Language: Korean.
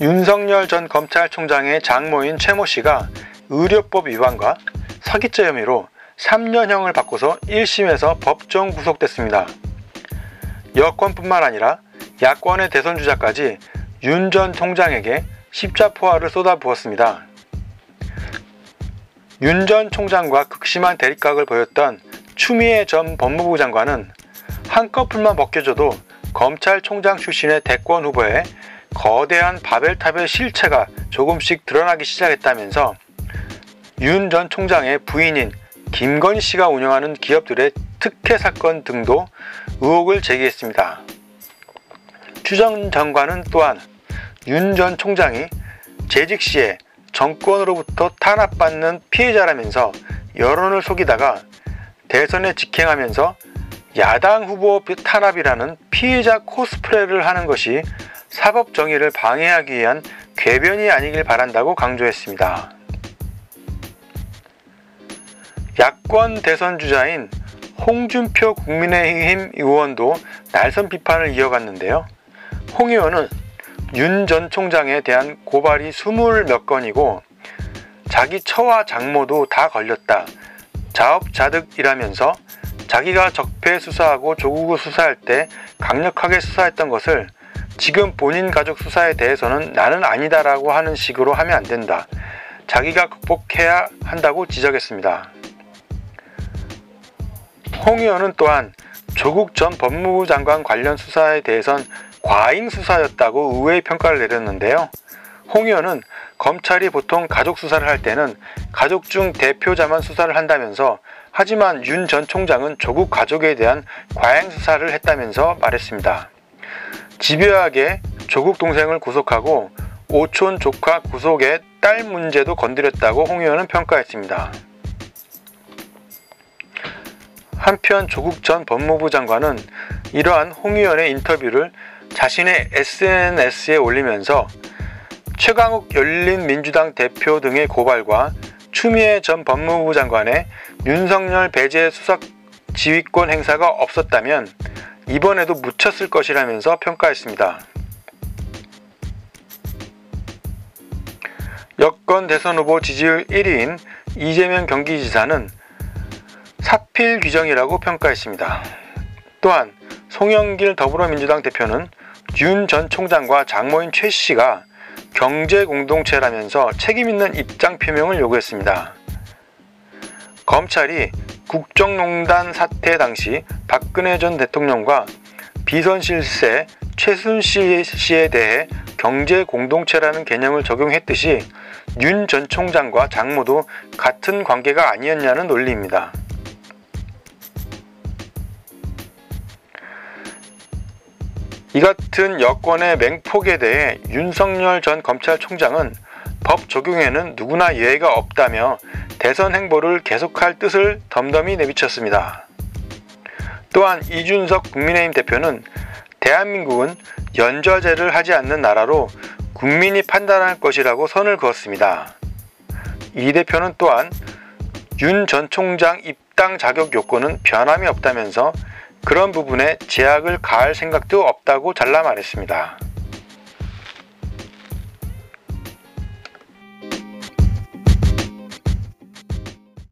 윤석열 전 검찰총장의 장모인 최모 씨가 의료법 위반과 사기죄 혐의로 3년형을 받고서 1심에서 법정 구속됐습니다. 여권뿐만 아니라 야권의 대선 주자까지 윤 전 총장에게 십자포화를 쏟아부었습니다. 윤 전 총장과 극심한 대립각을 보였던 추미애 전 법무부 장관은 한꺼풀만 벗겨져도 검찰총장 출신의 대권 후보에 거대한 바벨탑의 실체가 조금씩 드러나기 시작했다면서 윤 전 총장의 부인인 김건희 씨가 운영하는 기업들의 특혜 사건 등도 의혹을 제기했습니다. 추정 장관은 또한 윤 전 총장이 재직 시에 정권으로부터 탄압받는 피해자라면서 여론을 속이다가 대선에 직행하면서 야당 후보 탄압이라는 피해자 코스프레를 하는 것이 사법 정의를 방해하기 위한 궤변이 아니길 바란다고 강조했습니다. 야권 대선 주자인 홍준표 국민의힘 의원도 날선 비판을 이어갔는데요. 홍 의원은 윤 전 총장에 대한 고발이 스물 몇 건이고 자기 처와 장모도 다 걸렸다. 자업자득이라면서 자기가 적폐 수사하고 조국을 수사할 때 강력하게 수사했던 것을 지금 본인 가족 수사에 대해서는 나는 아니다라고 하는 식으로 하면 안 된다. 자기가 극복해야 한다고 지적했습니다. 홍 의원은 또한 조국 전 법무부 장관 관련 수사에 대해선 과잉 수사였다고 의외의 평가를 내렸는데요. 홍 의원은 검찰이 보통 가족 수사를 할 때는 가족 중 대표자만 수사를 한다면서 하지만 윤 전 총장은 조국 가족에 대한 과잉 수사를 했다면서 말했습니다. 집요하게 조국 동생을 구속하고 오촌 조카 구속의 딸 문제도 건드렸다고 홍 의원은 평가했습니다. 한편 조국 전 법무부 장관은 이러한 홍 의원의 인터뷰를 자신의 SNS에 올리면서 최강욱 열린민주당 대표 등의 고발과 추미애 전 법무부 장관의 윤석열 배제 수석 지휘권 행사가 없었다면 이번에도 묻혔을 것이라면서 평가했습니다. 여권 대선 후보 지지율 1위인 이재명 경기지사는 사필 규정이라고 평가했습니다. 또한 송영길 더불어민주당 대표는 윤 전 총장과 장모인 최 씨가 경제 공동체라면서 책임 있는 입장 표명을 요구했습니다. 검찰이 국정농단 사태 당시 박근혜 전 대통령과 비선 실세 최순실 씨에 대해 경제 공동체라는 개념을 적용했듯이 윤 전 총장과 장모도 같은 관계가 아니었냐는 논리입니다. 이 같은 여권의 맹폭에 대해 윤석열 전 검찰총장은 법 적용에는 누구나 예외가 없다며 대선 행보를 계속할 뜻을 덤덤히 내비쳤습니다. 또한 이준석 국민의힘 대표는 대한민국은 연좌제를 하지 않는 나라로 국민이 판단할 것이라고 선을 그었습니다. 이 대표는 또한 윤 전 총장 입당 자격 요건은 변함이 없다면서 그런 부분에 제약을 가할 생각도 없다고 잘라 말했습니다.